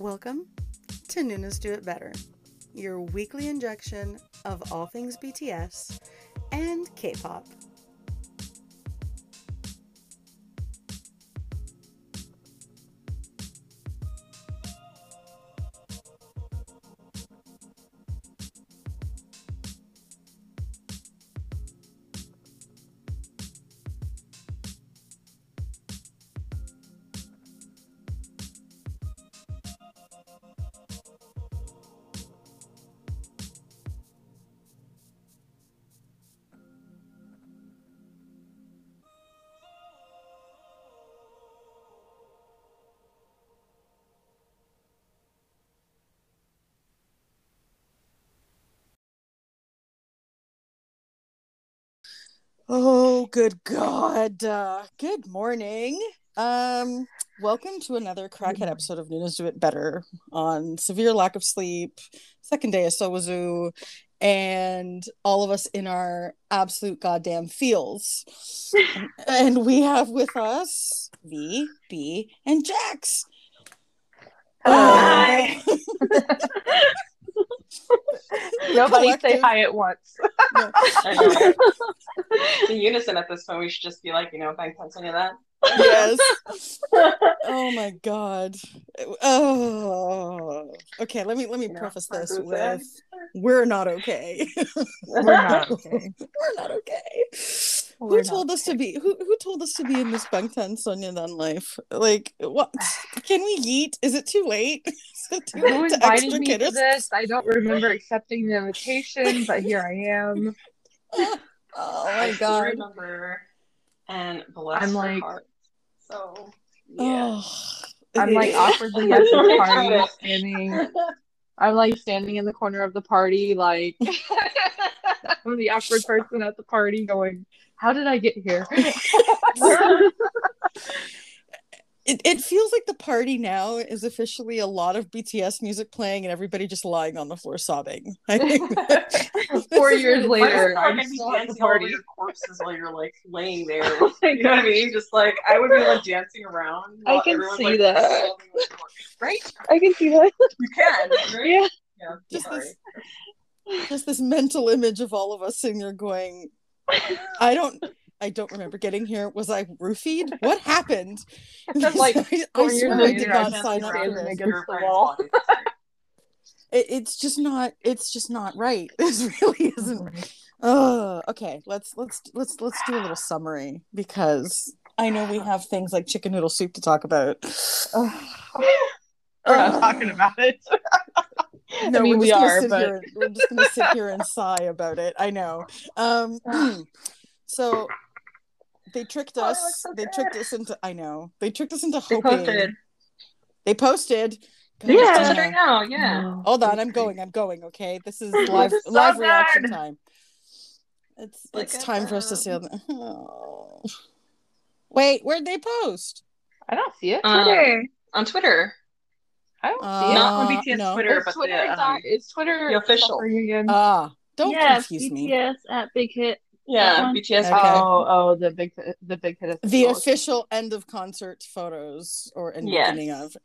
Welcome to Nunas Do It Better, your weekly injection of all things BTS and K pop. Good God. Uh, good morning. Um, welcome to another crackhead episode of Nunas Do It Better on severe lack of sleep, second day of Sowoozoo, and all of us in our absolute goddamn feels. and we have with us V, B, and Jax. Hi. Nobody say hi at once. I know. In unison at this point, we should just be like, you know, thank any of that. yes. Oh my god. Oh. Okay, let me let me You preface my this with said. we're not okay. We're not okay. we're not okay. We're who told us to be who who told us to be in this bunk Bangtan Sonyeondan life? Like what can we eat? Is it too late? Is it too Who late invited extra me to this? I don't remember accepting the invitation, but here I am. Oh my still god. remember. And bless I'm her like- heart. So, yeah. Oh. I'm like awkwardly at the party, standing. I'm like standing in the corner of the party, like I'm the awkward person at the party, going, "How did I get here?" it, it feels like the party now is officially a lot of BTS music playing and everybody just lying on the floor sobbing. I think Four years what it's I later, just I'm still at the dancing all over party. your corpses while you're like laying there. You know what I mean? Just like I would be like dancing around. I can everyone's, see like, that. sobbing on. Right? I can see that. You can. Right? Yeah. Yeah. Just sorry. this- just this mental image of all of us sitting there going, I don't I don't remember getting here. Was I roofied? What happened? Like, I, swear I did not sign up for this. against the wall. It, it's just not it's just not right. This really isn't Oh, okay. Let's let's let's let's do a little summary because I know we have things like chicken noodle soup to talk about. We're not talking about it. No, I mean, we're We're but here. We're just gonna sit here and sigh about it. I know. Um, so they tricked Oh, us. looks so they good. tricked us into. I know. They tricked us into They hoping. posted. They posted. God, They Yeah. posted Dana. right now. Yeah. Hold on, I'm going. I'm going. Okay, this is This live is so live reaction time. It's Look it's at time for us to them. see. Oh. Wait, where'd they post? I don't see it. Um, Twitter. On Twitter. I don't Uh, see it. Not on Uh, BTS no. Twitter, It's but Twitter. the, um, it's Twitter. the official. suffering again. Ah, don't yes, confuse me. BTS at Big Hit. yeah, BTS. Okay. Oh, oh, the big, the big hit. the official. official end of concert photos or and Yes. beginning of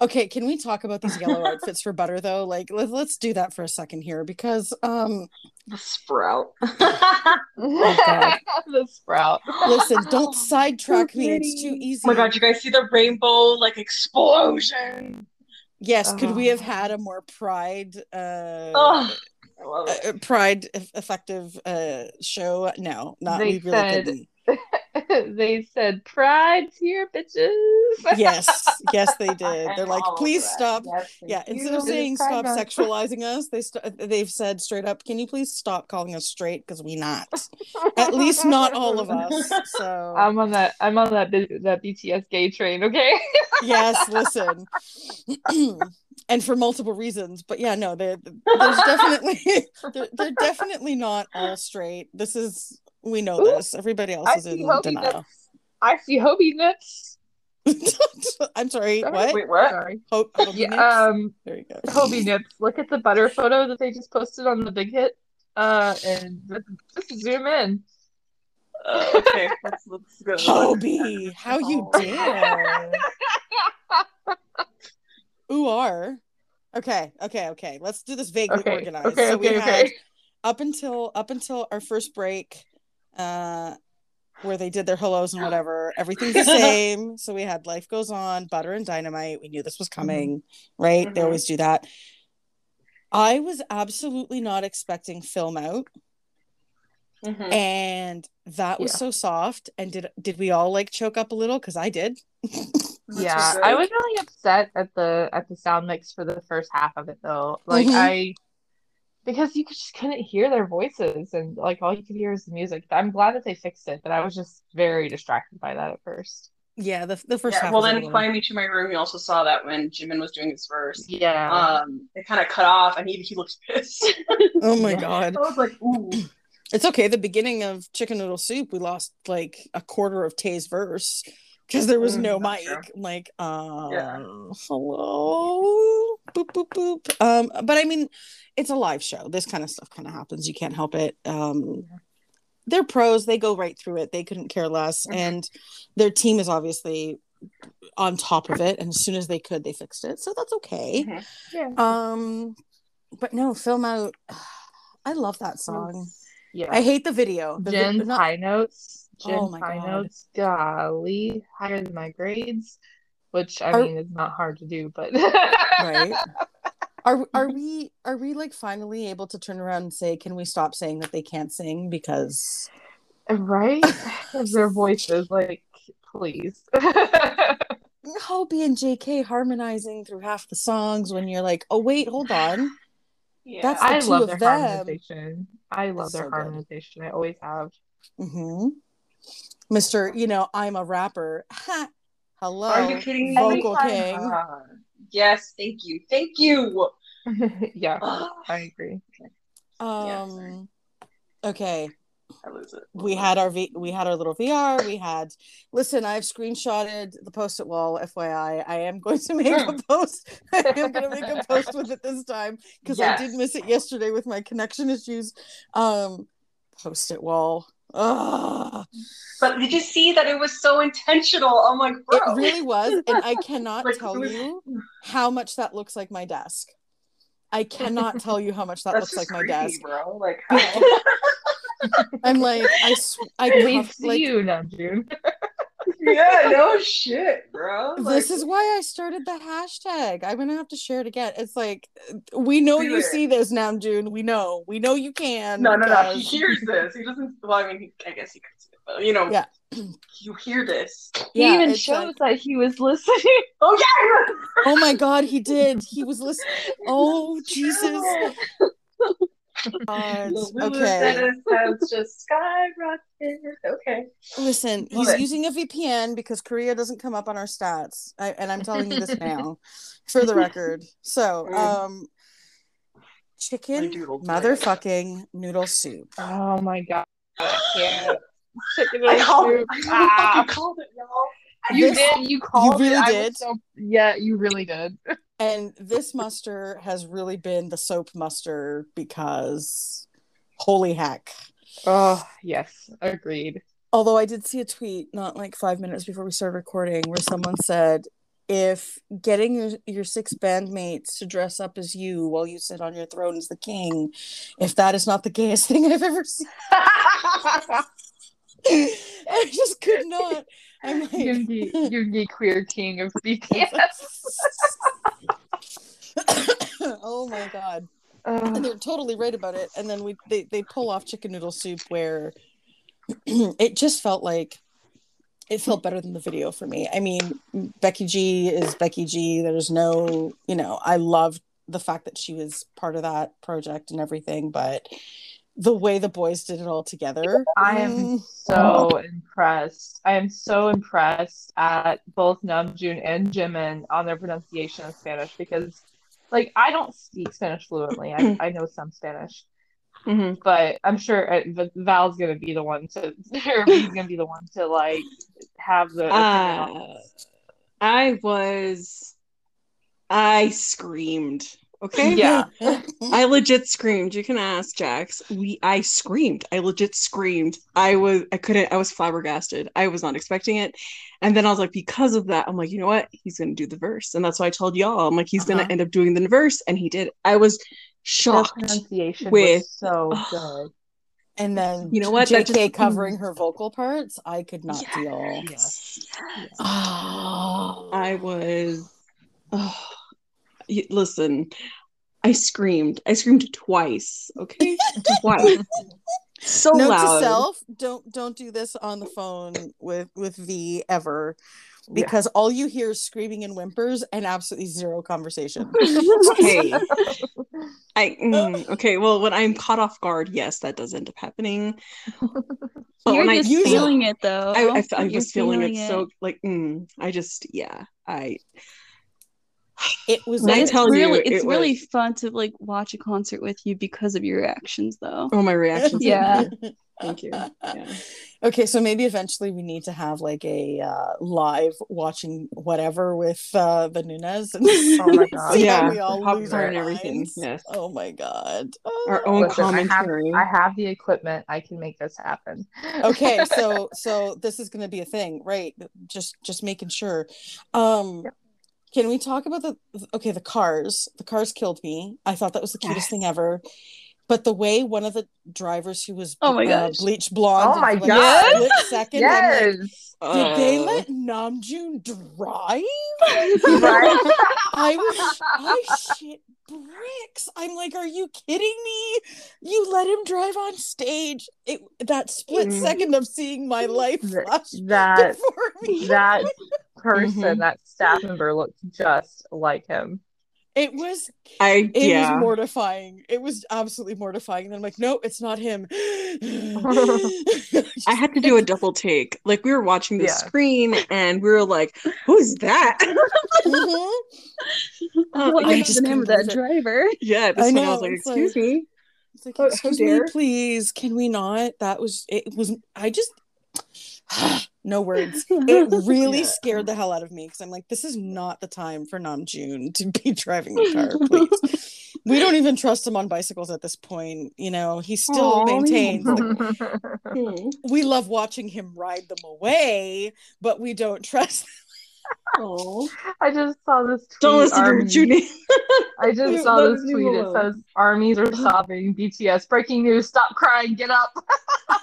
okay can we talk about these yellow outfits for butter though like let, let's do that for a second here because um The sprout. God. the sprout. listen don't sidetrack me it's too easy Oh my god, you guys see the rainbow like explosion? Yes could we Oh. have had a more pride uh, Oh, uh, pride eff- effective uh show no not They we really said- couldn't they said pride's here, bitches. Yes yes they did they're like please stop Yes, yeah instead of saying stop sexualizing us they st- they've said straight up can you please stop calling us straight because we not at least not all of us so I'm on that. I'm on that that BTS gay train. Okay. yes listen and for multiple reasons but yeah no they're, there's definitely they're, they're definitely not all straight this is we know Ooh, this everybody else I is in denial nuts. I see Hobi nuts. i'm sorry Sorry. what Wait, what? Sorry. Ho- Hobi Yeah. nips? Um. there you go Hobi nips. Look at the butter photo that they just posted on the big hit. Uh, and let's, let's zoom in. Uh, okay, let's let's go. Hobi, how you Oh. dare Ooh, are okay, okay, okay. Let's do this vaguely Okay, organized. okay, so we okay, had up until up until our first break, uh, where they did their hellos and whatever. Everything's the same. so we had life goes on, butter and dynamite. We knew this was coming, right? They Mhm. always do that. I was absolutely not expecting film out, Mhm. and that was Yeah. so soft. And did did we all like choke up a little? Because I did. Yeah, great. I was really upset at the at the sound mix for the first half of it though. Like Mhm. I because you just couldn't hear their voices and like all you could hear was the music. I'm glad that they fixed it, but I was just very distracted by that at first. Yeah, the the first Yeah, half. well, then little- Find Me to My Room, you also saw that when Jimin was doing his verse. Yeah. Um, it kind of cut off, and he he looks pissed. Oh my Yeah. god. I was like, ooh. It's okay. The beginning of Chicken Noodle Soup, we lost like a quarter of Tay's verse because there was Mm, no that's mic. true. Like, uh, Yeah. hello, boop boop boop. Um, but I mean, it's a live show. This kind of stuff kind of happens. You can't help it. Um, they're pros. They go right through it. They couldn't care less, and their team is obviously on top of it. And as soon as they could, they fixed it. So that's okay. Mhm. yeah. Um, but no, film out. I love that song. Yeah. I hate the video. The vi- not- high notes. Jin's Oh my high God. notes, golly, higher than my grades, which I Are- mean is not hard to do, but right. Are are we are we like finally able to turn around and say, can we stop saying that they can't sing because right? Their voices, like, please. Hobi and JK harmonizing through half the songs when you're like, oh wait, hold on. Yeah. That's the I two love of their them. harmonization. I love So their good. harmonization. I always have. hmm Mr. You know, I'm a rapper. Hello. Are you kidding me? Vocal king. Yes, thank you, thank you. yeah, Ah, I agree. Um okay. I lose it. we had our v- we had our little VR. We had listen. I've screenshotted the post-it wall. FYI, I am going to make a Mm. post. I am going to make a post with it this time because I did miss it yesterday with my connection issues. Um, post-it wall. Ugh. But did you see that it was so intentional? I'm like, bro. It really was, and I cannot Like, tell you how much that looks like my desk. I cannot tell you how much that That's looks like just my desk. bro. Like? I'm like, I, sw- I We see like, you now, Joon. Yeah, no shit, bro. this is why I started the hashtag. I'm gonna have to share it again. It's like we know you it. see this now, Joon. We know. We know you can. no, no, no. He hears this. He doesn't. Well, I mean, he, I guess he could see it, but you know, Yeah. you hear this. Yeah, he even shows like- that he was listening. Oh yeah. Oh my god, he did. He was listening. Oh Jesus. God. Okay. has just skyrocketed. Okay. Listen, Love he's it. using a VPN because Korea doesn't come up on our stats. I, and I'm telling you this now for the record. So, um chicken doodle. motherfucking noodle soup. Oh my god. I can't. Chicken I noodle called it. soup. I Ah. called it, y'all. You This- did. You called you really it. Did. so- yeah, you really did. And this muster has really been the Sope muster because holy heck. Oh yes, agreed. Although I did see a tweet not like five minutes before we started recording where someone said, if getting your, your six bandmates to dress up as you while you sit on your throne as the king, if that is not the gayest thing I've ever seen, I just could not. I'm like, Yoongi, Yoongi, queer king of BTS. oh my god. Ugh. and they're totally right about it and then we they, they pull off chicken noodle soup where it just felt like it felt better than the video for me i mean becky g is becky g there's no you know i loved the fact that she was part of that project and everything but the way the boys did it all together I am mm, so impressed. I am so impressed at both Namjoon and Jimin on their pronunciation of Spanish because, like, I don't speak Spanish fluently. I, I know some Spanish, Mm-hmm. but I'm sure uh, Val's gonna be the one to, or he's gonna be the one to like have the. Uh, I was, I screamed Okay. Yeah. I legit screamed. You can ask Jax. We I screamed. I legit screamed. I was I couldn't I was flabbergasted. I was not expecting it. And then I was like, because of that, I'm like, you know what? He's gonna do the verse. And that's why I told y'all. I'm like, he's Uh-huh. gonna end up doing the verse. And he did. I was The shocked. pronunciation with- was so good. and then You know what? That JK just- covering her vocal parts, I could not deal. Yes. Oh. I was oh, y- listen, I screamed. I screamed twice. Okay? twice. So Note loud. to self: don't don't do this on the phone with with V ever, Yeah. because all you hear is screaming and whimpers and absolutely zero conversation. okay. I mm, okay. Well, when I'm caught off guard, yes, that does end up happening. But You're when I just use it- feeling it though. I, I, I You're was feeling, it so like mm, I just yeah I It was like, it's tell you, really it really was- fun to like watch a concert with you because of your reactions though. oh my reactions Yeah. thank you yeah Okay, so maybe eventually we need to have like a uh, live watching whatever with uh, the Nunes and Oh my God. see Yeah, we all lose popcorn our and everything, minds. yes. Oh my god. our Oh. own Listen, I have, commentary I have the equipment. I can make this happen. okay, so so this is going to be a thing, right? Just just making sure. Um Yep. Can we talk about the okay the cars? The cars killed me. I thought that was the cutest thing ever. But the way one of the drivers who was Oh my uh, gosh. bleached blonde, Oh my like, God. split second, I'm like, yes. Did they Uh, let Namjoon drive? I was I shit bricks. I'm like, are you kidding me? You let him drive on stage. It that split Mhm. second of seeing my life flash that before me. that person, Mhm. that staff member looked just like him. It was I it yeah was mortifying. It was absolutely mortifying. And I'm like, no, it's not him. I had to do a double take. Like we were watching the Yeah. screen and we were like, "Who's that?" Mhm. Uh, what I is just the name of that driver? yeah, this I one I know, was like, "Excuse like- me." It's like, Oh, excuse me, please. Can we not? That was it was I just no words. It really Yeah. scared the hell out of me because I'm like, this is not the time for Namjoon to be driving a car, please. we don't even trust him on bicycles at this point. You know, he still Aw, maintains like, we love watching him ride them away, but we don't trust Aw. I just saw this tweet. Don't listen to Army- Judy. I just saw this tweet. It says armies are sobbing. BTS breaking news. Stop crying. Get up.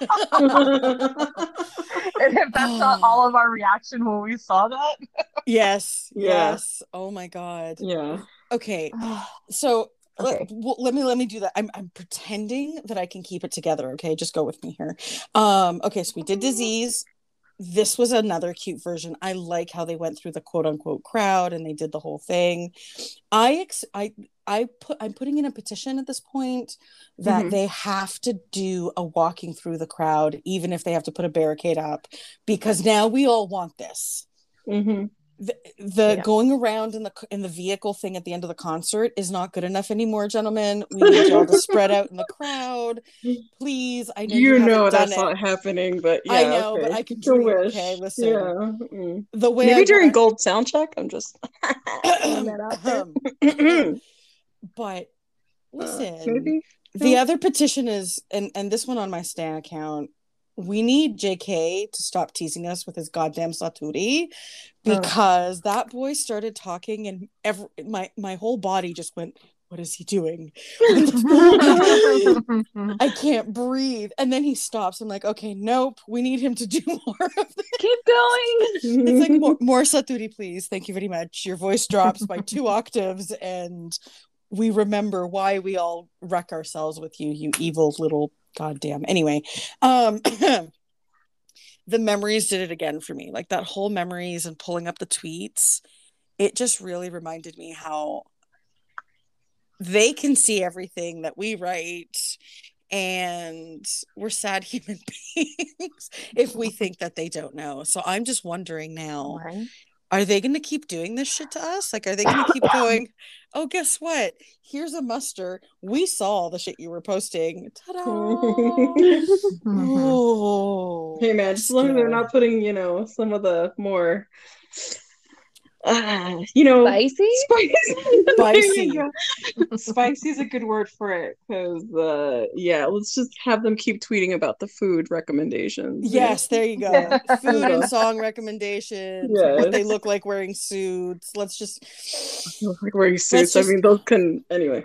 and if that's not all of our reaction when we saw that. Yes, Yeah. yes. Oh my god. yeah. Okay. So let- well, let me let me do that. I'm I'm pretending that I can keep it together. Okay, just go with me here. Um, okay, so we did disease. This was another cute version. I like how they went through the quote unquote crowd and they did the whole thing. I ex- I I put I'm putting in a petition at this point that Mhm. they have to do a walking through the crowd, even if they have to put a barricade up, because now we all want this hmm the, the Yeah. going around in the in the vehicle thing at the end of the concert is not good enough anymore, gentlemen. We need y'all to spread out in the crowd, please. I know you, You know that's it. not happening, but yeah, I know, but. I can dream, wish. okay? Listen. Yeah. mm. The way Maybe I during want- Gold Soundcheck. I'm just. that but Uh, listen, maybe. the other petition is, and and this one on my Stan account. We need JK to stop teasing us with his goddamn Saturi Oh. because that boy started talking and every, my my whole body just went, What is he doing? I can't breathe. And then he stops. I'm like, okay, nope. We need him to do more of this. Keep going. It's like more, more Saturi, please. Thank you very much. Your voice drops by two octaves, and we remember why we all wreck ourselves with you, you evil little goddamn. Anyway, um the memories did it again for me. Like that whole memories and pulling up the tweets, it just really reminded me how they can see everything that we write and we're sad human beings if we think that they don't know. So I'm just wondering now, Right? Are they going to keep doing this shit to us? Like, are they going to keep going? Oh, guess what? Here's a muster. We saw all the shit you were posting. Ta-da! oh, Hey man, just as long as they're not putting, you know, some of the more uh, you know, Spicy? spicy. Spicy. Spicy is a good word for it because, uh, yeah, let's just have them keep tweeting about the food recommendations. Yes, there you go. Food and song recommendations. What they look like wearing suits. Let's just like wearing suits. just- I mean, those can anyway.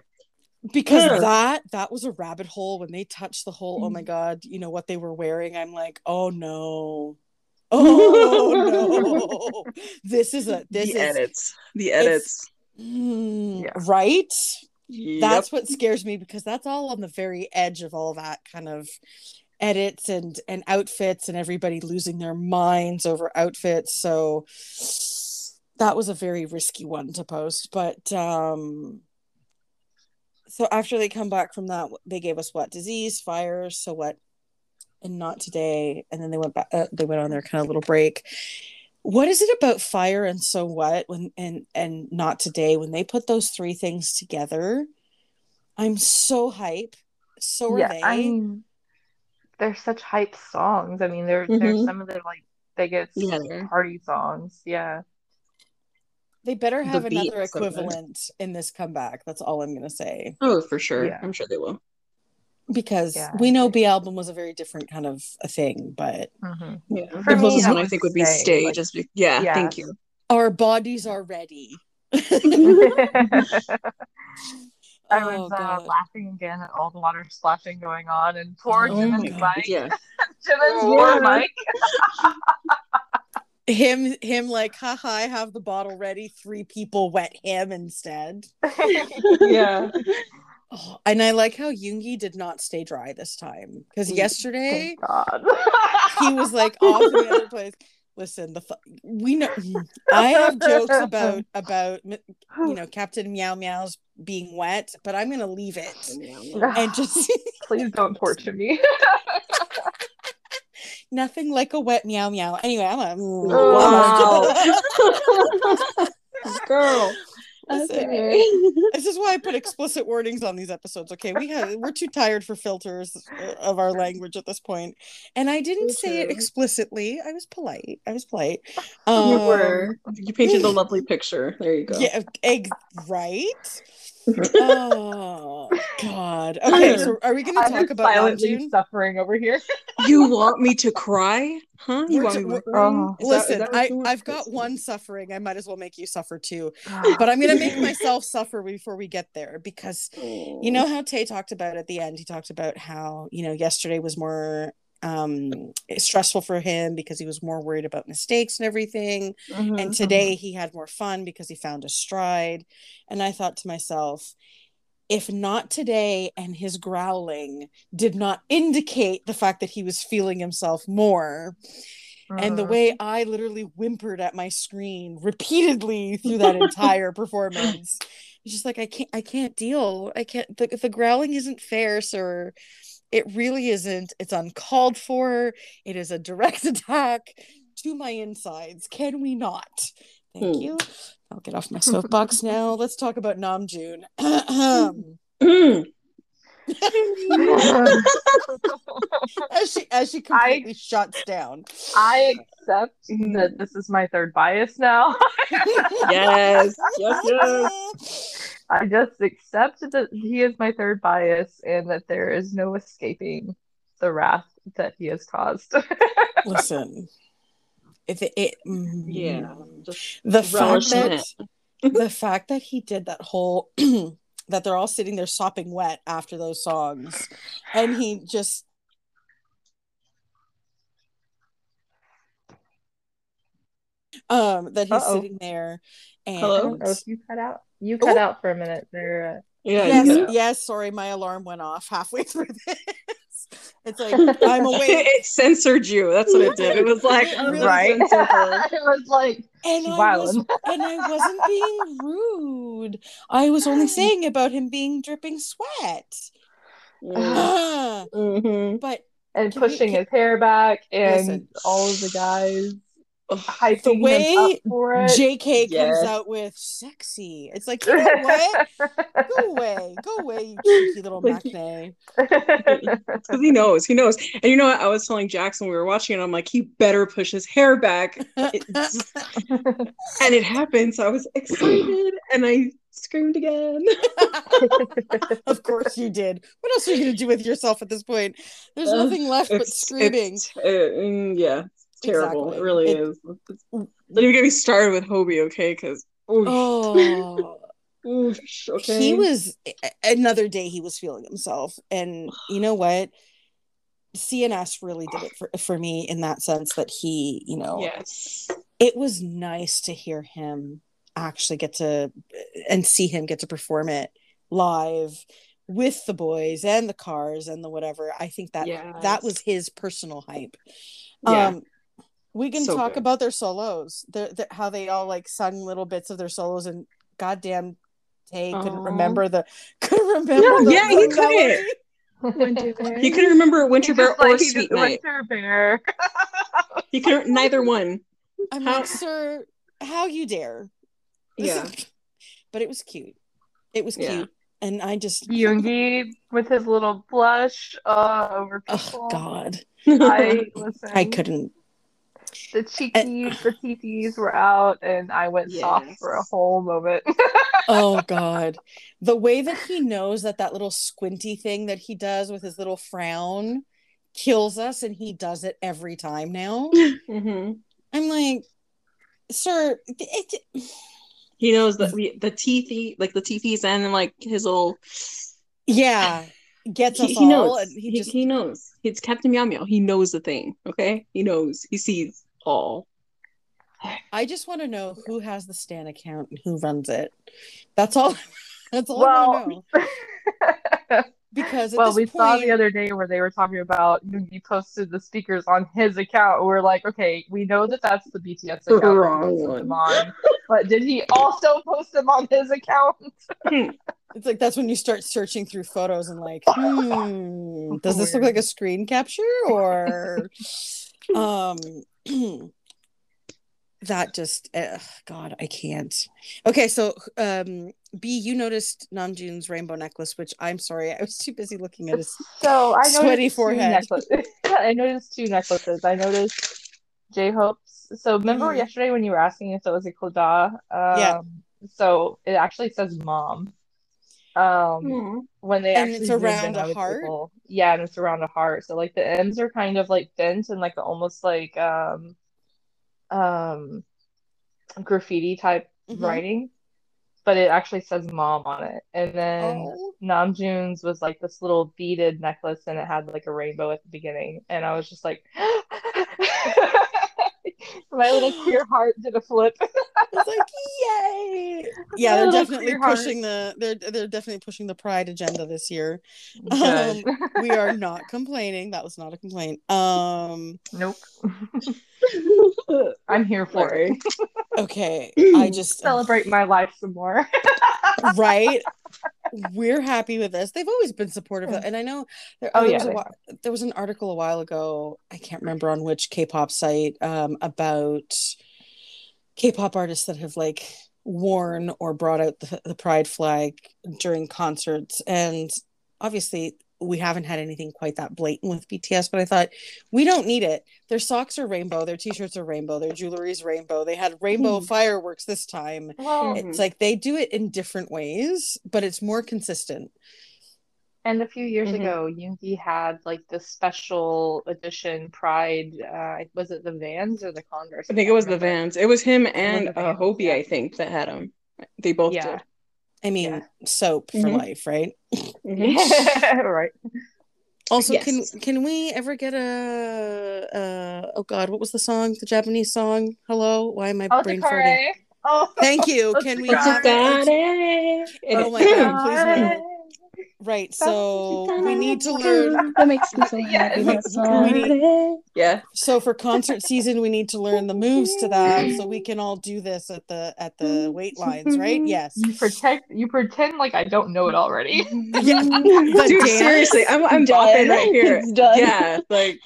because Yeah. that that was a rabbit hole when they touched the whole oh my Mm. god you know what they were wearing i'm like oh no oh no this is a this the is edits. The edits. Mm, Yeah. right Yep. that's what scares me because that's all on the very edge of all that kind of edits and and outfits and everybody losing their minds over outfits so that was a very risky one to post but um so after they come back from that they gave us what disease fire so what and not today and then they went back uh, they went on their kind of little break what is it about fire and so what when and and not today when they put those three things together i'm so hype so are yeah, they I mean, they're such hype songs. I mean, they're they're Mhm. some of the like biggest Yeah, they are. party songs. Yeah. they better The have another beats of equivalent in this comeback that's all i'm gonna say Oh, for sure. Yeah. I'm sure they will. Because Yeah. we know BE album was a very different kind of a thing but Mhm. Yeah. For the me, closest that one I was think would be Stay, Stay. like- just be- yeah, Yeah. thank you. our bodies are ready I Oh, was uh, laughing again at all the water splashing going on, and poor Oh Jimin's my mic. Yeah. Jimin's Oh, poor yeah. mic. him him like haha i have the bottle ready three people wet him instead yeah. Oh, and i like how Yoongi did not stay dry this time because Mm, yesterday God. he was like off the other place listen the fu- we know i have jokes about about you know captain meow meows being wet but i'm gonna leave it and just Please don't torture me. nothing like a wet meow meow anyway i'm a Wow. Girl. Listen, Okay. this is why I put explicit warnings on these episodes. Okay, we have we're too tired for filters uh, of our language at this point, and I didn't So say it explicitly. I was polite. I was polite. you Um, were. You painted a lovely picture. There you go. Yeah, egg, right? Oh God. Okay, so are we going to talk just about silently Namjoon? suffering over here. You want me to cry? Huh? You want t- me to we're- cry? Oh. Is that- is Listen, that what I? I've got one suffering. I might as well make you suffer too. Ah. But I'm gonna make myself suffer before we get there because you oh. know how Tay talked about at the end. He talked about how you know yesterday was more um stressful for him because he was more worried about mistakes and everything. Mhm, and today he had more fun because he found a stride. And i thought to myself if not today and his growling did not indicate the fact that he was feeling himself more and the Mhm. way i literally whimpered at my screen repeatedly through that entire performance it's just like i can't i can't deal. I can't the, the growling isn't fair sir it really isn't. It's uncalled for. It is a direct attack to my insides. Can we not? Thank Hmm. you. I'll get off my soapbox now. Let's talk about namjoon. Mm. as she as she completely shuts down I accept that this is my third bias now. yes. Yes. Yes. I just accept that he is my third bias and that there is no escaping the wrath that he has caused. listen if it, it mm, Yeah. Just the fact relishing that the fact that he did that whole that they're all sitting there sopping wet after those songs and he just um that he's Uh-oh. sitting there and Hello? I don't know if you cut out. You cut out for a minute there. Yeah. yes, yes sorry my alarm went off halfway through this it's like i'm awake it censored you. That's what it did. It was like, It really right? it was like and I was, and I wasn't being rude. I was only saying about him being dripping sweat. Mm. Mhm. but and Can we- pushing can- his hair back and Listen. all of the guys hyping The him way up for it. JK comes out with sexy. It's like, you know what? Go away. Go away, you cheeky little Like, maknae. Because he knows, he knows. And you know what? I was telling Jackson we were watching it. I'm like, he better push his hair back, It's- and it happened. So I was excited, and I screamed again. of course you did. What else are you going to do with yourself at this point? There's Uh, nothing left but screaming. it's- uh, mm, yeah, it's terrible. Exactly. It really It- is. It's- Don't even get me started with Hobi, okay? Because Oh, okay. he was another day he was feeling himself. And you know what? CNS really did it for, for me in that sense that he, you know, yes. it was nice to hear him actually get to and see him get to perform it live with the boys and the cars and the whatever. I think that Yes. that was his personal hype. Yeah. Um we can So talk good. about their solos, the, the, how they all like sung little bits of their solos and goddamn Tay couldn't remember the couldn't remember the, Yeah, he the couldn't. melody. He couldn't remember Winter Bear Just like or he Sweet Night. Winter Bear. He couldn't neither one. I'm How- like, sir, how you dare? This Yeah. is- but it was cute. It was Yeah. cute. And I just Yoongi with his little blush uh, over people. oh god. I listen. I couldn't The cheekies, the teepees were out, and I went soft for a whole moment. oh god. The way that he knows that that little squinty thing that he does with his little frown kills us and he does it every time now. hmm I'm like, sir, it, it- He knows that the, the teethy, like the teethies, and like his little. yeah, gets us He, all he knows. and he he, just he knows. It's Captain Meow Meow. He knows the thing. Okay, he knows. He sees all. I just want to know who has the Stan account and who runs it. That's all. That's all I well, want to know. Because at well, this we saw the other day where they were talking about Yoongi posted the speakers on his account. We're like, okay, we know that that's the BTS account. that he Wrong one. on, but did he also post them on his account? it's like that's when you start searching through photos and like, hmm, does this look like a screen capture or, um, that just, God, I can't. Okay, so, um, B, you noticed Namjoon's rainbow necklace, which I'm sorry, I was too busy looking at his. So I noticed Sweaty forehead. I noticed two necklaces. I noticed J Hope's. So remember Mhm. yesterday when you were asking if it was a Koda? Um, Yeah. So it actually says mom. Um, when they And actually it's around a heart? able- yeah, and it's around a heart. So like the ends are kind of like bent and like almost like um um graffiti type Mhm. writing, but it actually says mom on it. And then Oh. Namjoon's was like this little beaded necklace and it had like a rainbow at the beginning. And I was just like, my little queer heart did a flip. It's like yay! Yeah, My they're definitely queer heart. pushing the they're they're definitely pushing the pride agenda this year. Good. we are not complaining. That was not a complaint. Um Nope. I'm here for it. Okay, I just Celebrate my life some more. right. We're happy with this. They've always been supportive, of, and I know there, Oh, there yeah, was a, there was an article a while ago. I can't remember on which K-pop site um, about K-pop artists that have like worn or brought out the, the pride flag during concerts, and obviously we haven't had anything quite that blatant with BTS. But I thought we don't need it. Their socks are rainbow, their t-shirts are rainbow, their jewelry is rainbow. They had rainbow Hmm. fireworks this time well, Mhm. it's like they do it in different ways but it's more consistent and a few years Mhm. ago, Yoongi had like the special edition Pride. Uh, was it the Vans or the Converse? I think it was the. Vans. It was him and the uh, Vans, Hobi, yeah. I think, that had them. They both Yeah. did. I mean Yeah. Sope for Mhm. life right Mhm. right. also Yes. can can we ever get a uh oh god what was the song the japanese song hello why am i Oh, brain farting Oh, thank you can we go. have Got it? it. Oh my God, please no. Right. So we need to learn. That makes me so happy. Yes. Yeah. So for concert season, we need to learn the moves to that, so we can all do this at the at the wait lines, right? Mm-hmm. Yes. You protect. You pretend like I don't know it already. Yeah. Dude, dance? seriously, I'm I'm Done. bopping right here. It's done. Yeah, like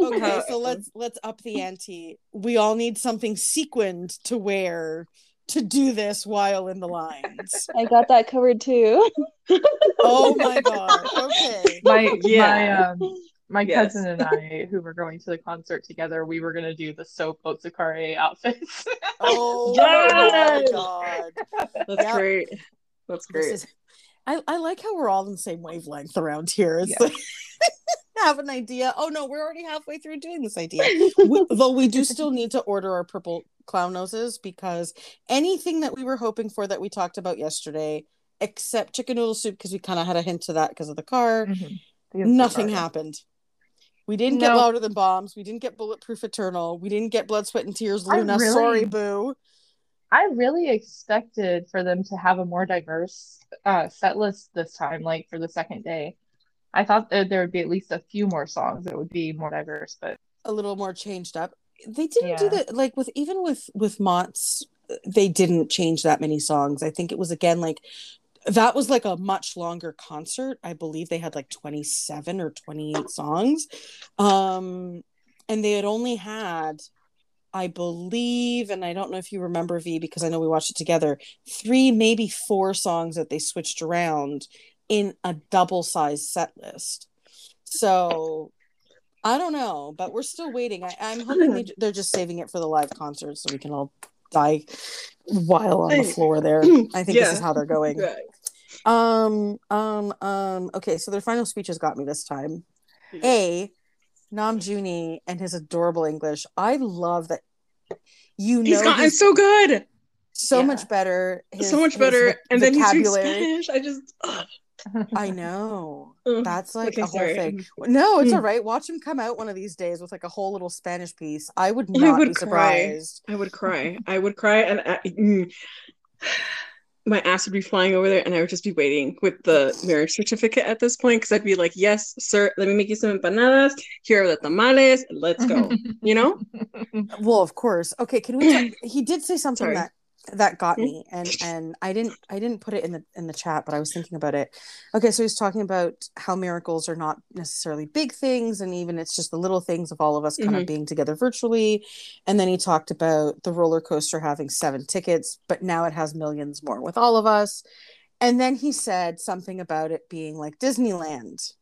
Okay, so let's let's up the ante. We all need something sequined to wear to do this while in the lines. I got that covered too. Oh my god. Okay. my Yeah. my um my Yes. cousin and I, who were going to the concert together, we were gonna do the soap Otsukare outfits. Oh Yes! my god. that's Yep. great. That's great. is I, I like how we're all on the same wavelength around here. It's Yeah. like have an idea. Oh no, we're already halfway through doing this idea. we, though we do still need to order our purple clown noses because anything that we were hoping for that we talked about yesterday, except chicken noodle soup, because we kind of had a hint to that because of the car, nothing happened. We didn't get louder than bombs. We didn't get bulletproof eternal. We didn't get blood, sweat, and tears. Luna, really- sorry, boo. I really expected for them to have a more diverse uh, set list this time, like for the second day. I thought that there would be at least a few more songs that would be more diverse, but a little more changed up. They didn't do Yeah. that like with even with with MOTS. They didn't change that many songs. I think it was again like that was like a much longer concert. I believe they had like twenty seven or twenty eight songs, um, and they had only had. I believe, and I don't know if you remember V because I know we watched it together. Three, maybe four songs that they switched around in a double size set list. So I don't know, but we're still waiting. I, I'm hoping they, they're just saving it for the live concert so we can all die while on the floor there. I think this is how they're going. Yeah. Um, um, um, okay, so their final speeches got me this time. A, Nam Juni and his adorable English. I love that you know He's gotten he's so good. so Yeah. much better. his- so much better. And then he's. Spanish. I just ugh. I know. That's like Okay, a whole sorry. thing. No, it's Mm. all right. Watch him come out one of these days with like a whole little Spanish piece. I would I not would be cry. surprised. I would cry. I would cry, and I, mm, my ass would be flying over there, and I would just be waiting with the marriage certificate at this point because I'd be like, "Yes, sir. Let me make you some empanadas. Here are the tamales. Let's go." You know? Well, of course. Okay, can we? Talk? he did say something Sorry. that that got me, and and I didn't I didn't put it in the in the chat, but I was thinking about it. Okay, so he's talking about how miracles are not necessarily big things, and even it's just the little things of all of us kind of being together virtually. And then he talked about the roller coaster having seven tickets, but now it has millions more with all of us. And then he said something about it being like Disneyland.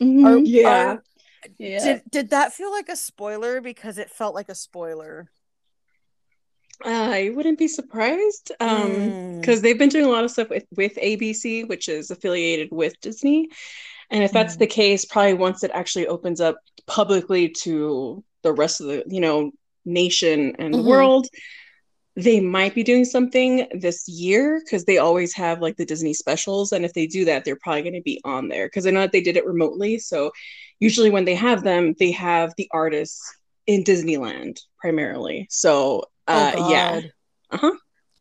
Mhm. Are- Yeah. yeah. did did that feel like a spoiler because it felt like a spoiler? I wouldn't be surprised. Um, Mm. because they've been doing a lot of stuff with with ABC, which is affiliated with Disney. And if that's Mhm. the case, probably once it actually opens up publicly to the rest of the, you know, nation and the Mhm. world, they might be doing something this year because they always have like the Disney specials. And if they do that, they're probably going to be on there because I know that they did it remotely. So usually when they have them, they have the artists in Disneyland primarily. So uh, oh yeah. Uh-huh.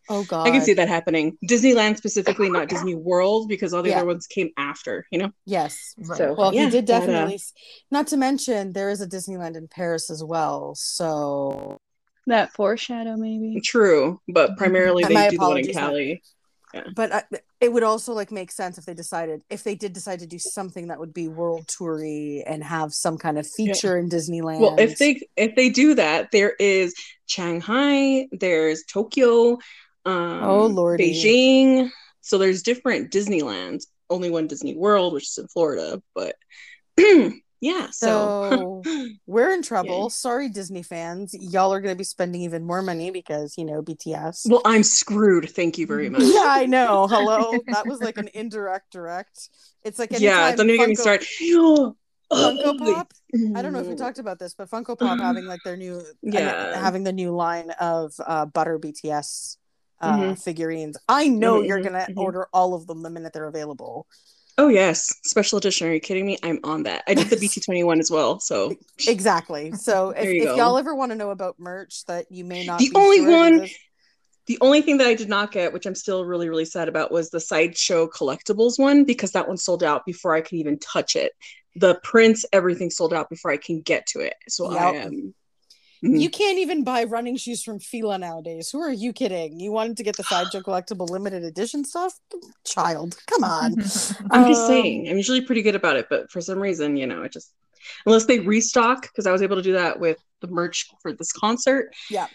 Oh god. I can see that happening. Disneyland specifically, not Disney World, because all the Yeah. other ones came after, you know? Yes. Right. So Well, yeah, he did but, uh, definitely. Not to mention, there is a Disneyland in Paris as well. So That foreshadow, maybe. true, but primarily they my do the one in apologies, But I, it would also like make sense if they decided if they did decide to do something that would be world toury and have some kind of feature in Disneyland. Well, if they if they do that, there is Shanghai, there's Tokyo, um, Oh, lordy. Beijing. So there's different Disneylands. Only one Disney World, which is in Florida, but yeah. So, So we're in trouble. Yeah. Sorry, Disney fans. Y'all are going to be spending even more money because you know BTS. well, I'm screwed. Thank you very much. yeah, I know. Hello, that was like an indirect direct. It's like yeah, don't even get me Funko- started. Funko Pop. I don't know if we Mm. talked about this, but Funko Pop having like their new Yeah. having the new line of uh, Butter BTS uh, Mhm. figurines. I know Mhm, you're mhm, gonna mhm. order all of them the minute they're available. Oh yes, special edition. Are you kidding me? I'm on that. I did the BT21 as well. So Exactly. So if, if y'all ever want to know about merch that you may not The only sure one- The only thing that I did not get, which I'm still really, really sad about, was the sideshow collectibles one because that one sold out before I could even touch it. The prints, everything sold out before I can get to it. So I am. You can't even buy running shoes from Fila nowadays. Who are you kidding? You wanted to get the sideshow collectible limited edition stuff? Child, come on. I'm just Um, saying, I'm usually pretty good about it, but for some reason, you know, it just unless they restock, because I was able to do that with the merch for this concert. Yeah.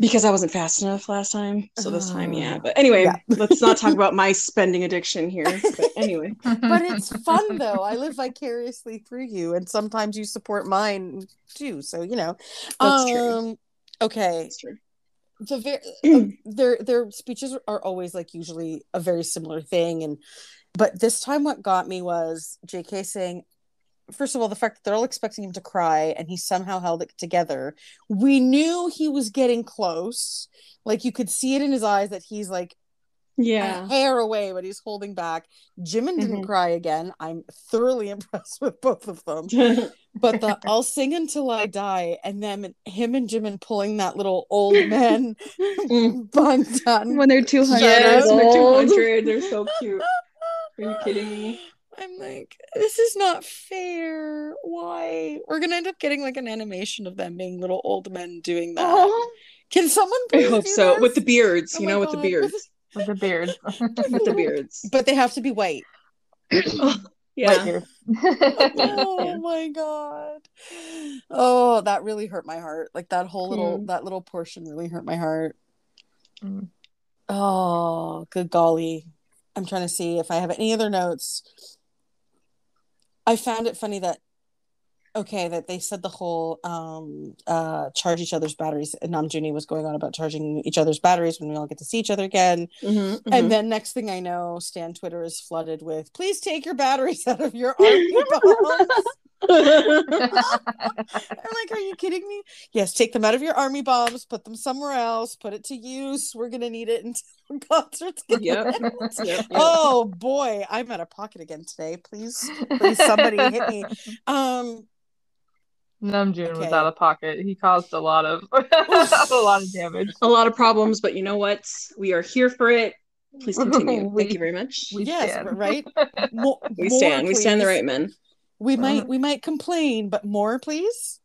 Because I wasn't fast enough last time. So this time, yeah. Uh, But anyway, yeah. let's not talk about my spending addiction here. But anyway. But it's fun though. I live vicariously through you, and sometimes you support mine too. So you know. That's true. um, Okay. That's true. the very their their speeches are always like usually a very similar thing and but this time what got me was jk saying first of all the fact that they're all expecting him to cry and he somehow held it together we knew he was getting close like you could see it in his eyes that he's like Yeah. a hair away but he's holding back jimin didn't Mhm. cry again i'm thoroughly impressed with both of them but the I'll sing until I die, and then him and Jimin pulling that little old man Mm. bun done. When they're 200 yes, years they're 200. They're so cute. Are you kidding me? I'm like, this is not fair. Why? We're gonna end up getting like an animation of them being little old men doing that. Oh, Can someone I hope do so. this? With the beards, Oh you my know, with the beards. with the beard. with the beards. But they have to be white. Yeah. Beard. Oh my god. Oh, that really hurt my heart. Like that whole little Mm. that little portion really hurt my heart. Mm. Oh, good golly. I'm trying to see if I have any other notes. I found it funny that okay, that they said the whole um uh charge each other's batteries and Namjoon was going on about charging each other's batteries when we all get to see each other again. Mhm, And then next thing I know, Stan Twitter is flooded with please take your batteries out of your army like, are you kidding me? Yes, take them out of your army bombs, put them somewhere else, put it to use. We're gonna need it until concerts. get Yep. Yep, yep. Oh boy, I'm out of pocket again today. Please, please, somebody hit me. Um, Namjoon was Okay. out of pocket. He caused a lot of a lot of damage. a lot of problems, but you know what? We are here for it. Please continue. We- Thank you very much. We yes, stand. right. Mo- We more, stand. We stand the right men. We Uh-huh. might, we might complain, but more, please.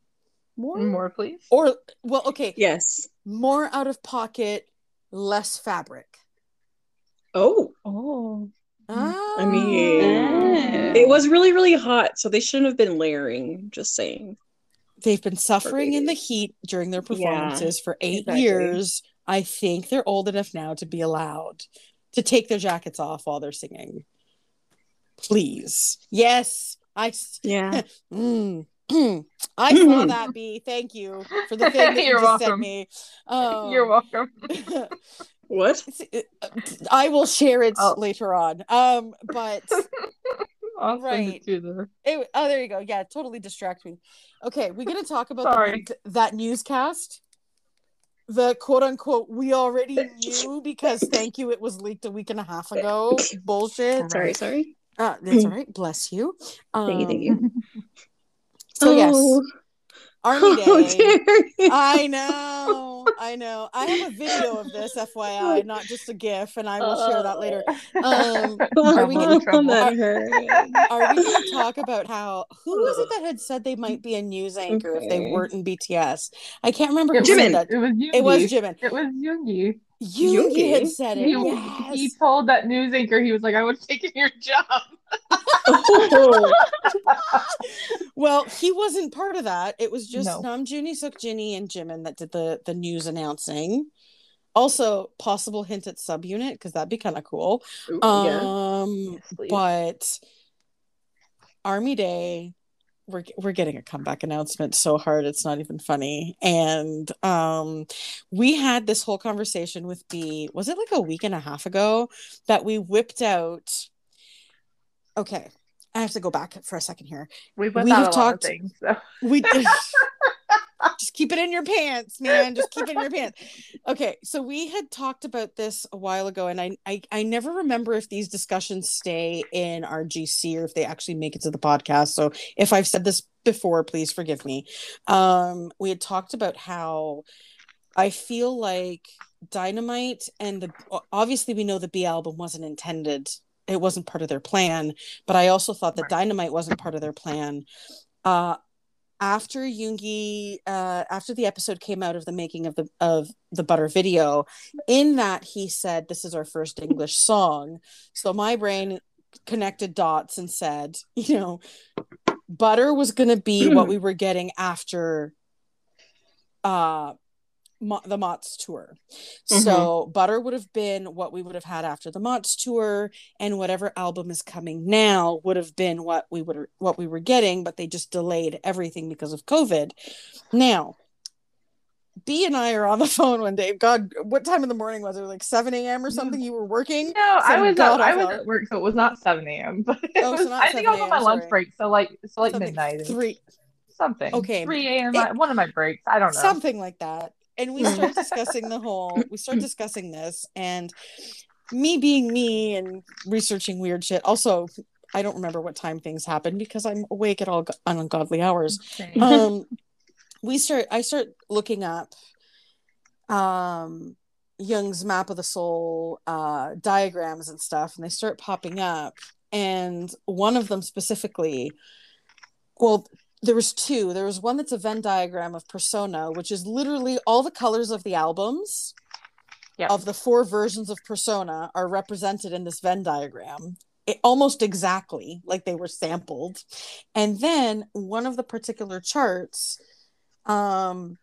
More, More, please. or well, okay, Yes. more out of pocket, less fabric. Oh, Oh. Ah, mean, it was really, really hot, so they shouldn't have been layering. Just saying. they've been suffering in the heat during their Yeah, performances for eight exactly. years. I think they're old enough now to be allowed to take their jackets off while they're singing. Please. Yes. I s- Yeah. Mm. I saw that B. Thank you for the thing that you You're sent welcome. me. Um, You're welcome. what? I will share it Oh. later on. Um, but I'll send Right. it to the. it, oh, there you go. Yeah, totally distract me. Okay, we're gonna talk about the, that newscast. The quote unquote we already knew because thank you, it was leaked a week and a half ago. Bullshit. Sorry, sorry. Uh, that's all right. Bless you. Thank you, thank Um, you. So yes, Oh. Army Day. Oh, dear. I know, I know. I have a video of this, FYI, not just a GIF, and I will share that later. Um, are we Trouble, gonna trouble. that are we going to talk about how who was it that had said they might be a news anchor if they weren't in BTS? I can't remember who It said Jimin. that. It was Yoongi. It was Jimin. It was Yoongi. Yoongi Yoongi? had said it. He, yes. he told that news anchor he was like, "I would have taken your job." Oh. Well, he wasn't part of that. It was just No. Namjoon, Jinny and Jimin that did the the news announcing. Also, possible hint at subunit because that'd be kind of cool. Ooh, yeah. Um, Yes, but Army Day, we're we're getting a comeback announcement so hard it's not even funny. And um, we had this whole conversation with B. Was it like a week and a half ago that we whipped out? Okay, I have to go back for a second here. we put we have talked- of things. So. We keep it in your pants, man. Just keep it in your pants. Okay, so we had talked about this a while ago, and I, I I never remember if these discussions stay in our GC or if they actually make it to the podcast. So if I've said this before, please forgive me. Um, we had talked about how I feel like Dynamite and the obviously we know the B album wasn't intended. It wasn't part of their plan, but I also thought that Dynamite wasn't part of their plan. Uh after Yoongi, uh, after the episode came out of the making of the of the Butter video, in that he said, "This is our first English song." So my brain connected dots and said, you know, Butter was going to be what we were getting after uh Mo- the MOTS tour. Mm-hmm. So Butter would have been what we would have had after the MOTS tour, and whatever album is coming now would have been what we would what we were getting, but they just delayed everything because of COVID. Now, B and I are on the phone one day. God, what time in the morning was it? Like 7 a.m. or something? You were working? No, I Some was at, I was at work, so it was not seven a.m. But it Oh, so was, not I think I was on my lunch sorry. break, so like so like Something- midnight, Three something. Okay. three a.m. One of my breaks. I don't know. something like that and we start discussing the whole we start discussing this and me being me and researching weird shit. Also i don't remember what time things happen because i'm awake at all go- ungodly hours. Um we start i start looking up um Jung's map of the soul uh diagrams and stuff and they start popping up. And one of them specifically well there was two. There was one that's a venn diagram of persona which is literally all the colors of the albums Yep. of the four versions of persona are represented in this venn diagram. It, almost exactly like they were sampled. And then one of the particular charts um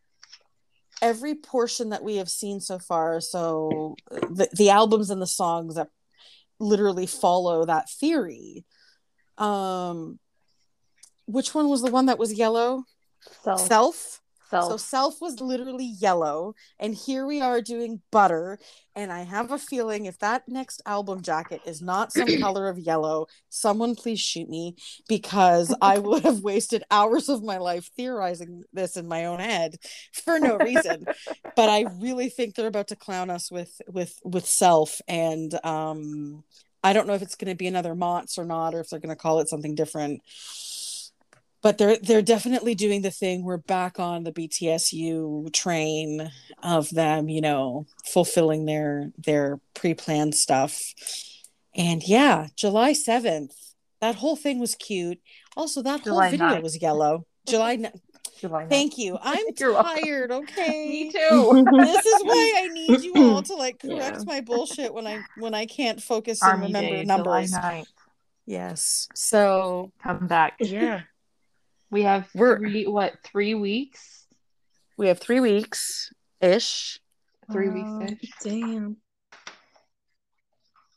every portion that we have seen so far so the, the albums and the songs that literally follow that theory um which one was the one that was yellow self, self self. so self was literally yellow, and here we are doing butter. And I have a feeling if that next album jacket is not some color of yellow, someone please shoot me because I would have wasted hours of my life theorizing this in my own head for no reason. but I really think they're about to clown us with with with self, and um, I don't know if it's going to be another MOTS or not, or if they're going to call it something different but they're they're definitely doing the thing we're back on the btsu train of them you know fulfilling their their pre-planned stuff and yeah july 7th that whole thing was cute also that July whole video 9th. was yellow july ni- July ninth. thank you i'm welcome. tired okay Me too. this is why i need you all to like correct Yeah. my bullshit when i when i can't focus and Army remember Day, numbers July 9th. yes so Come back. yeah We have We're- three what three weeks? we have three weeks ish Three oh, weeks ish. Damn.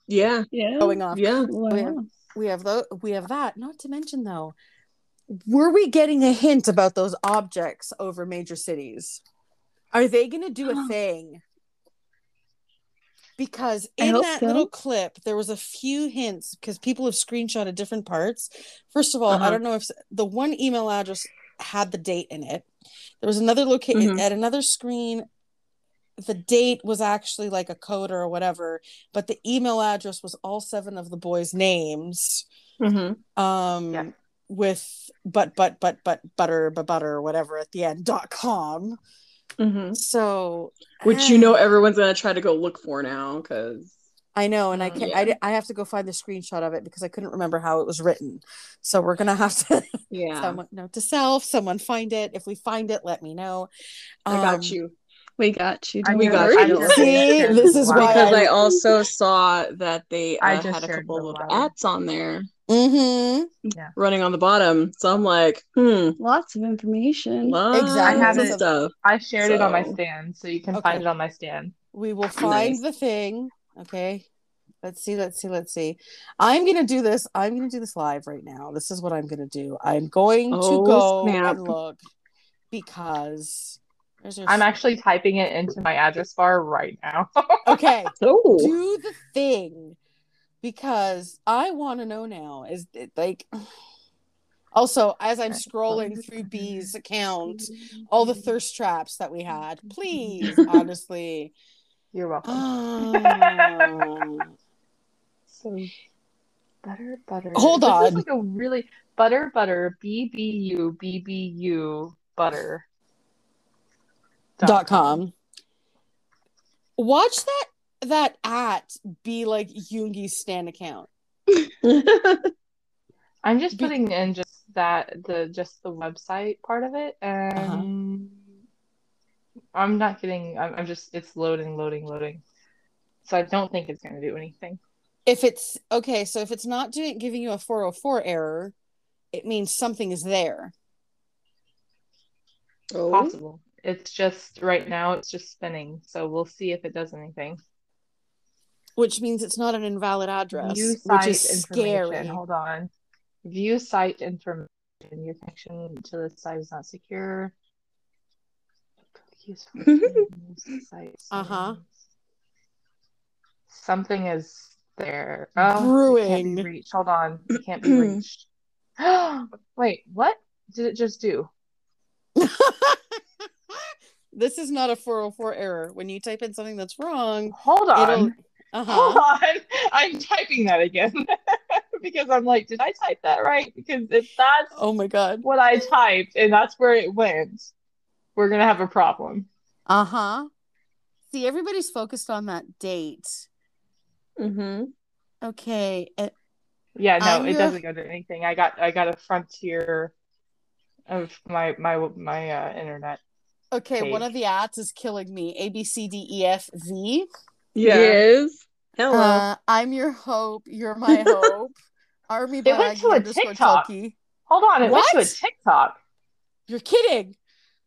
Yeah. Yeah. going off Yeah. Wow. we have the we have that not to mention though were we getting a hint about those objects over major cities are they going to do a thing because in that so. little clip there was a few hints because people have screenshotted different parts first of all i Uh-huh. don't know if the one email address had the date in it there was another location Mhm. at another screen the date was actually like a code or whatever but the email address was all seven of the boys names Mm-hmm. um Yeah. with but but but but butter but butter or whatever at the end dot com Mm-hmm. so Which you know everyone's gonna try to go look for now because i know and i Mm, can't yeah. I, I have to go find the screenshot of it because i couldn't remember how it was written so we're gonna have to yeah, someone note to self someone find it if we find it let me know I Um, got you We got you. I We got you. See, this is live. why because I- I also saw that they I uh, just had a couple of live. ads on there mhm. Yeah. running on the bottom. So I'm like, hmm, Lots of information. lots Exactly. I have of it. stuff. I shared it on my stand, so you can Okay. find it on my stand. we will find Nice. the thing okay let's see let's see let's see i'm gonna do this i'm gonna do this live right now this is what i'm gonna do i'm going to Oh, go snap. and look because there's I'm actually typing it into my address bar right now. okay Oh, do the thing because i want to know now is it like also as i'm scrolling through b's account all the thirst traps that we had please honestly You're welcome. um, So butter, butter. Hold this on. Is like a really butter, butter, BBU, BBU, butter. dot com. Watch that that at be like Yoongi's Stan account. I'm just Be- putting in just that the just the website part of it, Uh-huh. and I'm not getting. I'm, I'm just it's loading, loading, loading. So I don't think it's going to do anything. If it's okay, so if it's not doing giving you a 404 error, it means something is there. oh. Possible. It's just right now. It's just spinning. So we'll see if it does anything. Which means it's not an invalid address, View which site is information. scary. Hold on. View site information. Your connection to the site is not secure. Cookies Uh-huh. Something is there. Oh, it can't be Brewing. reached. Hold on. It can't be reached. Wait, what did it just do? this is not a 404 error. When you type in something that's wrong, Hold on. Uh-huh. Hold on. I'm typing that again because I'm like, did I type that right? Because if that's Oh my god. what I typed and that's where it went, we're gonna have a problem. Uh-huh. See, everybody's focused on that date. Mm-hmm. Okay. uh, Yeah, no, I'm it your- doesn't go to anything. I got I got a frontier of my my my uh, internet. Okay, one of the ads is killing me. A B C D E F V. Yeah. Yes. Hello. Uh, I'm your hope. You're my hope. Army It went to a TikTok. Chunky. Hold on, it went to a TikTok. You're kidding.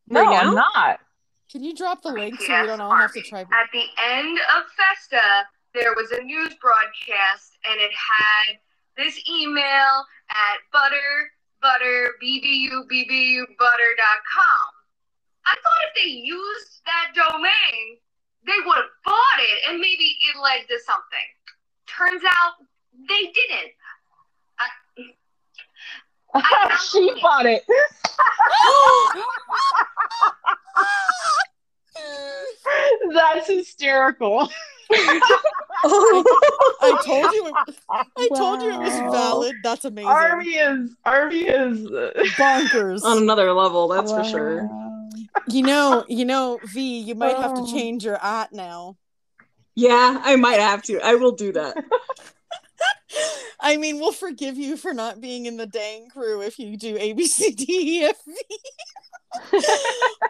No, Right I'm not. Can you drop the link so we don't all have to try? At the end of Festa, there was a news broadcast, and it had this email at butter butter bbu bbu butter.com. I thought if they used that domain, they would have bought it, and maybe it led to something. Turns out they didn't. I- she bought it. That's hysterical. I told you. It, I told you it was valid. That's amazing. Army is Army is Bonkers. On another level, that's for sure. Wow. You know, you know, V. You might have to Oh. change your at now. Yeah, I might have to. I will do that. I mean, we'll forgive you for not being in the dang crew if you do A B C D E F V.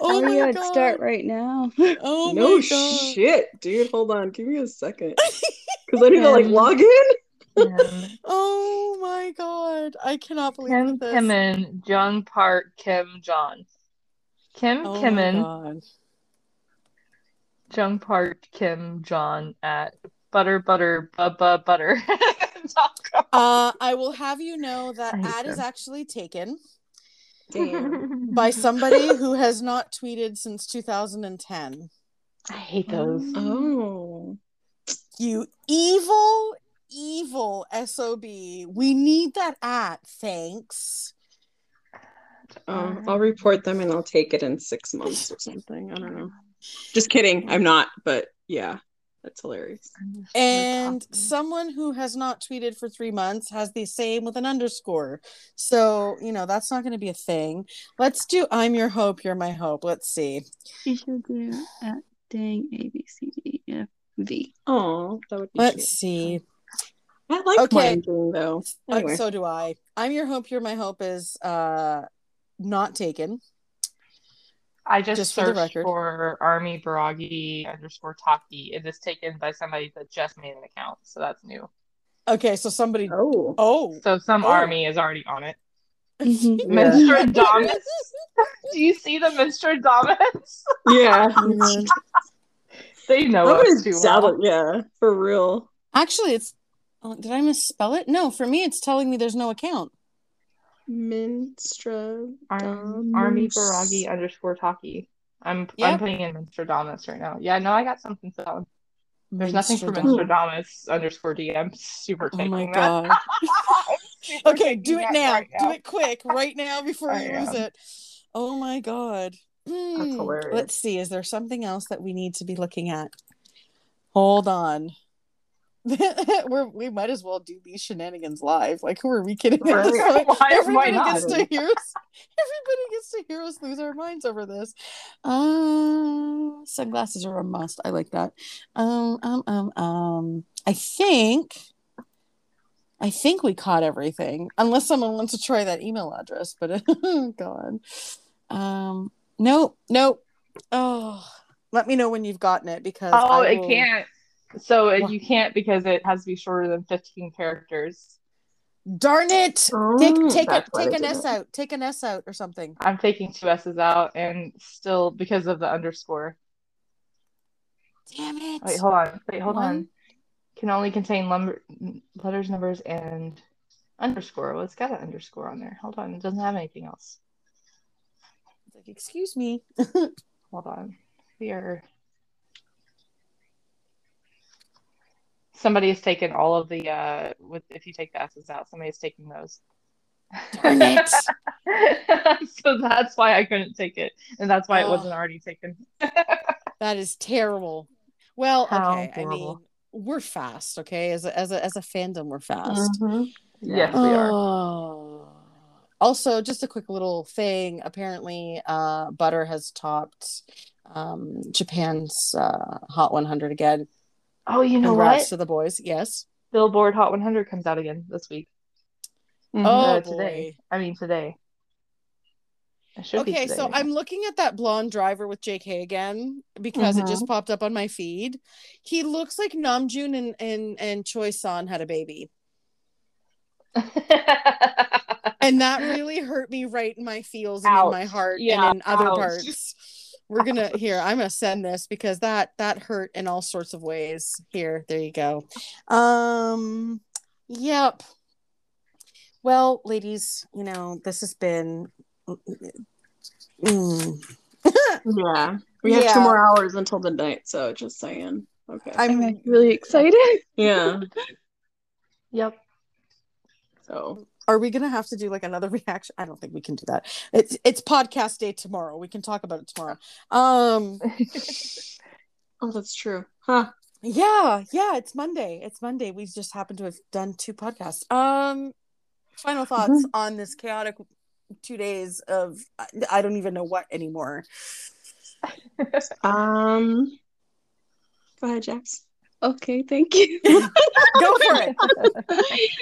oh my yeah, god! start right now. Oh no my god! shit, dude. Hold on. Give me a second. Because I need to like log in. Kim, Oh my god! I cannot believe Kim this. Kimmin, Jung Park, Kim John. Kim Oh my Kimmin, god! Jung Park, Kim John at butter butter bubba butter. Uh, I will have you know that I hate ad is actually taken Damn. by somebody who has not tweeted since 2010. I hate those. Oh. You evil, evil SOB. We need that at. Thanks. Oh, I'll report them and I'll take it in six months or something. I don't know. Just kidding. I'm not, but yeah, that's hilarious. And someone who has not tweeted for three months has the same with an underscore. So, you know, that's not going to be a thing. Let's do I'm your hope, you're my hope. Let's see. You should do at dang A B C D E F V. Oh, that would be Let's cute. see. I like Okay. mine doing though. Uh, Anyway. so do I. I'm your hope, you're my hope is uh not taken. I just, Just for searched record. for Army Baragi underscore Taki. It is taken by somebody that just made an account, so that's new. Okay, so somebody oh. Oh. So some Oh. army is already on it. Mhm. Yeah. Minstradamus. Do you see the Minstradamus? Yeah. They know I'm us too sell well. it. Yeah, for real. Actually, it's oh, did I misspell it? No, for me it's telling me there's no account. Minstra. Arm, Army Baragi underscore Taki. I'm Yep. I'm putting in Minstradamus right now. Yeah, no, I got something for that one. There's nothing for Minstradamus. Minstradamus underscore D. I'm super Oh taking my that. god. Okay, do it now. right Do it quick, right now before I you lose it. Oh my god. Hmm, hilarious. Let's see. Is there something else that we need to be looking at? Hold on. we're, we might as well do these shenanigans live. Like, who are we kidding? Right. point? Why- why Everybody not? gets to hear us. Everybody gets to hear us lose our minds over this. Uh, sunglasses are a must. I like that. Um, um, um, um. I think. I think we caught everything, unless someone wants to try that email address. But God, um, nope, nope. Oh, let me know when you've gotten it because Oh, I it can't. So it, What? you can't because it has to be shorter than 15 characters. Darn it! Take Oh, take a, take an S out. Take an S out or something. I'm taking two S's out and still because of the underscore. Damn it! Wait, hold on. Wait, hold One. on. Can only contain lumber, letters, numbers, and underscore. Well, it's got an underscore on there. Hold on. It doesn't have anything else. It's like, excuse me. Hold on. We are. Somebody has taken all of the uh with if you take the S's out, somebody's taking those. Darn it! so that's why I couldn't take it. And that's why it Oh. wasn't already taken. That is terrible. Well, How okay. I mean, we're fast. Okay, as a, as a as a fandom, we're fast. Yes, we are. Oh. Also, just a quick little thing. Apparently, uh, Butter has topped um, Japan's uh, Hot 100 again. Oh, you know Congrats what? to the boys. Yes. Billboard Hot 100 comes out again this week. Mhm. Oh Uh, today. I mean today. It Okay, today, so. I'm looking at that blonde driver with JK again because it Mm-hmm. just popped up on my feed. He looks like Namjoon and and and Choi San had a baby, and that really hurt me right in my feels and in my heart Yeah, and in other ouch. parts. We're gonna here. I'm gonna send this because that that hurt in all sorts of ways. Here, there you go. Um, yep. Well, ladies, you know this has been. Mm. Yeah. We have Yeah. two more hours until midnight, so just saying. Okay. I'm I'm really excited. yeah. Yep. So Are we gonna have to do like another reaction? I don't think we can do that. It's it's podcast day tomorrow. We can talk about it tomorrow. Um Oh, that's true. Huh. yeah, yeah, it's Monday. It's Monday. We just happened to have done two podcasts. Um final thoughts on this chaotic two days of I- I don't even know what anymore. Um go ahead, Jax. Okay, thank you. Go for it.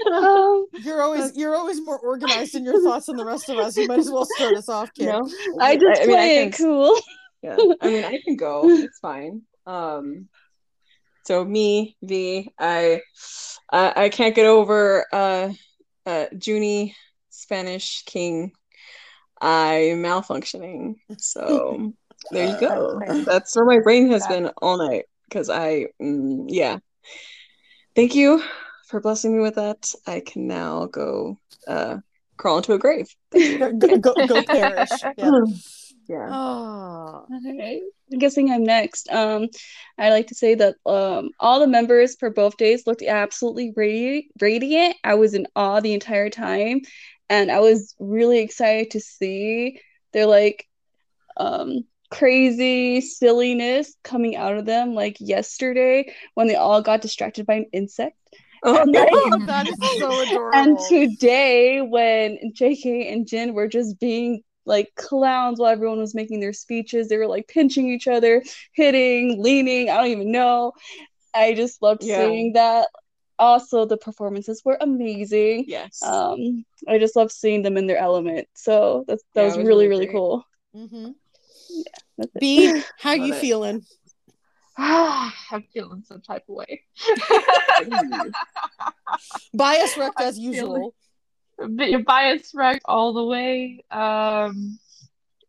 um, You're always you're always more organized in your thoughts than the rest of us. You might as well start us off, kid. No. I just I mean, I play can- cool. Yeah. I mean, I can go. It's fine. Um so me, V, I I, I can't get over uh uh Junie Spanish King I malfunctioning. So there you go. That's fair. That's where my brain has been all night because I mm, yeah. Thank you for blessing me with that. I can now go uh crawl into a grave. Go, go, go, go perish. Yeah. Yeah. Oh. All right. I'm guessing I'm next. Um, I like to say that um all the members for both days looked absolutely radi- radiant. I was in awe the entire time, and I was really excited to see their like um crazy silliness coming out of them. Like yesterday when they all got distracted by an insect. Oh, And, no. that is so adorable. and today, when JK and Jin were just being like clowns while everyone was making their speeches, they were like pinching each other, hitting, leaning. I don't even know. I just loved Yeah. seeing that. Also, the performances were amazing. Yes. Um, I just love seeing them in their element. So that's that Yeah, was, was really, really really cool. Mm-hmm. That's. B, how you it. feeling? I'm feeling some type of way. Bias wrecked as I'm usual. Bi- bias wrecked all the way. Um,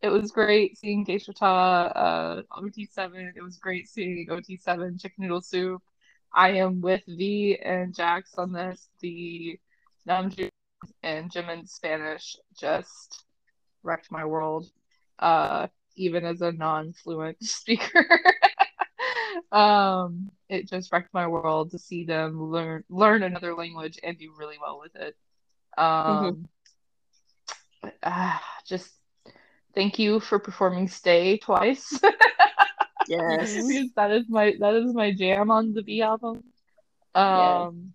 it was great seeing Geishota, uh, OT7. It was great seeing OT7 Chicken Noodle Soup. I am with V and Jax on this. The Namjoon and Jimin Spanish just wrecked my world, uh, even as a non-fluent speaker. um, it just wrecked my world to see them learn learn another language and do really well with it. Um, ah, just thank you for performing "Stay" twice. yes. that is my that is my jam on the B album. Um,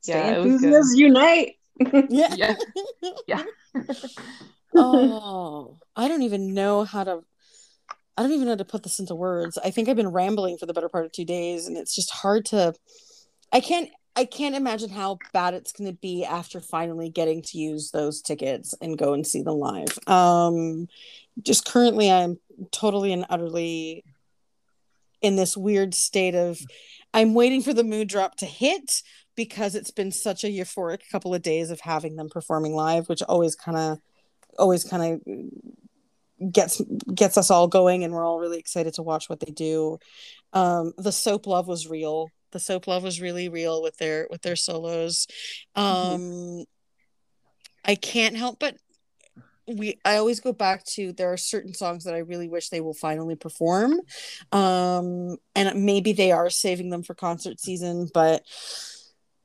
Stay Yeah, it was good. enthusiasts unite. Yeah. Yeah. Yeah. oh, I don't even know how to. I don't even know how to put this into words. I think I've been rambling for the better part of two days, and it's just hard to. I can't. I can't imagine how bad it's going to be after finally getting to use those tickets and go and see them live. Um, just currently, I'm totally and utterly in this weird state of. I'm waiting for the mood drop to hit because it's been such a euphoric couple of days of having them performing live, which always kind of always kind of gets gets us all going and we're all really excited to watch what they do. Um the soap love was real. The soap love was really real with their with their solos. Um I can't help but we I always go back to there are certain songs that I really wish they will finally perform. Um and maybe they are saving them for concert season, but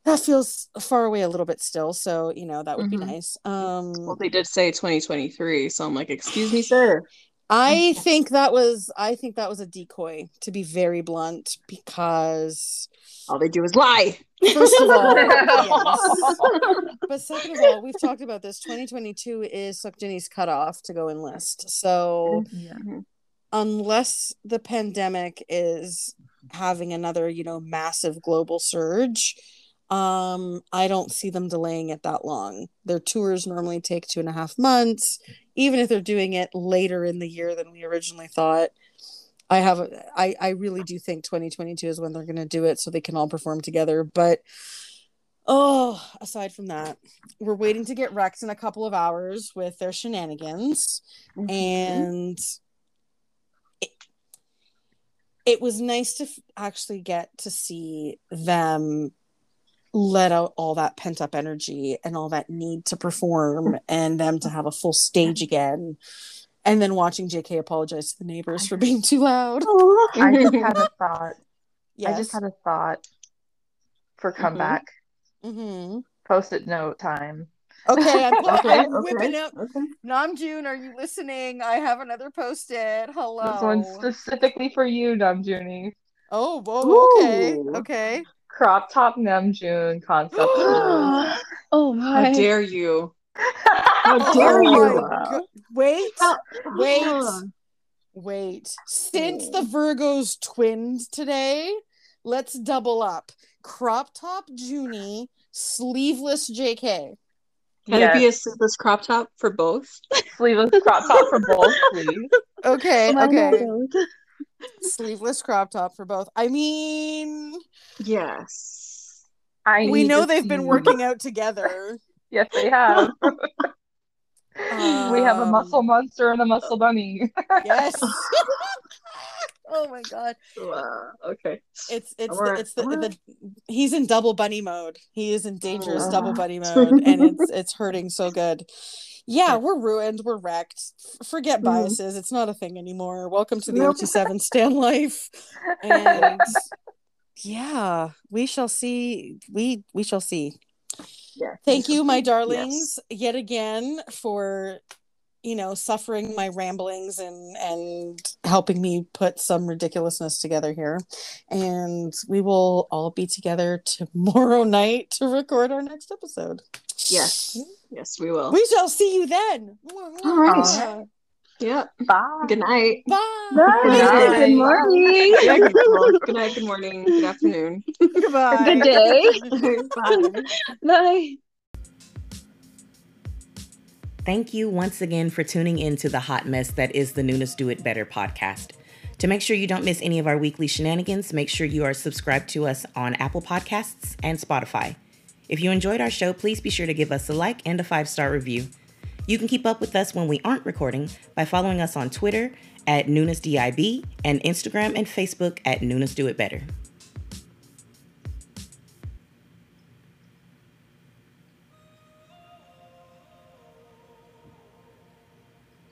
that feels far away a little bit still. So, you know, that would Mhm. be nice. Um Well, they did say 2023, so I'm like, excuse me, sir. I think that was I think that was a decoy to be very blunt because All they do is lie. first of all, yes. but second of all, we've talked about this. 2022 is Seokjinnie's cutoff to go enlist. So Yeah. unless the pandemic is having another, you know, massive global surge, um, I don't see them delaying it that long. Their tours normally take two and a half months, even if they're doing it later in the year than we originally thought. I have, I, I really do think 2022 is when they're going to do it so they can all perform together. But oh, aside from that, we're waiting to get wrecked in a couple of hours with their shenanigans and it, it was nice to f- actually get to see them let out all that pent up energy and all that need to perform and them to have a full stage again and then watching JK apologize to the neighbors for being too loud. I just had a thought. Yes. I just had a thought for comeback. hmm Post-it note time. Okay, I'm, Okay, I'm okay, whipping up. okay. Namjoon, are you listening? I have another post-it. Hello. This one's specifically for you, Namjoon. Oh, whoa, okay, Ooh. okay. Crop top Namjoon concept. art. Oh How dare you? How dare Oh you? my go- Wait, wait, wait. Since the Virgos twinned today, let's double up. Crop top Junie, sleeveless JK. Can Yes. it be a sleeveless crop top for both? Sleeveless crop top for both, please. Okay, Why okay. Sleeveless crop top for both. I mean, Yes. I we know they've been working out together. Yes, they have. we have a Um, muscle monster and a muscle bunny. Yes. oh my god. Wow. Okay. It's it's the, it's the, alright. the he's in double bunny mode. He is in dangerous Oh. double bunny mode, and it's it's hurting so good. Yeah, we're ruined. We're wrecked. F- forget Mhm. biases. It's not a thing anymore. Welcome to the Nope. OT7 Stan life. And yeah, we shall see. We we shall see. Yeah. Thank you, my Yes. darlings, yet again for you know suffering my ramblings and and helping me put some ridiculousness together here. And we will all be together tomorrow night to record our next episode. Yes. Yes, we will. We shall see you then. All right. Yeah. Bye. Good night. Bye. Bye. night. Good morning. Yeah, good, well, good night, good morning, good afternoon. Goodbye. Good day. Bye. Bye. Thank you once again for tuning in to the hot mess that is the Noonas Do It Better podcast. To make sure you don't miss any of our weekly shenanigans, make sure you are subscribed to us on Apple Podcasts and Spotify. If you enjoyed our show, please be sure to give us a like and a five star review. You can keep up with us when we aren't recording by following us on Twitter at NoonasDIB and Instagram and Facebook at Noonas Do It Better.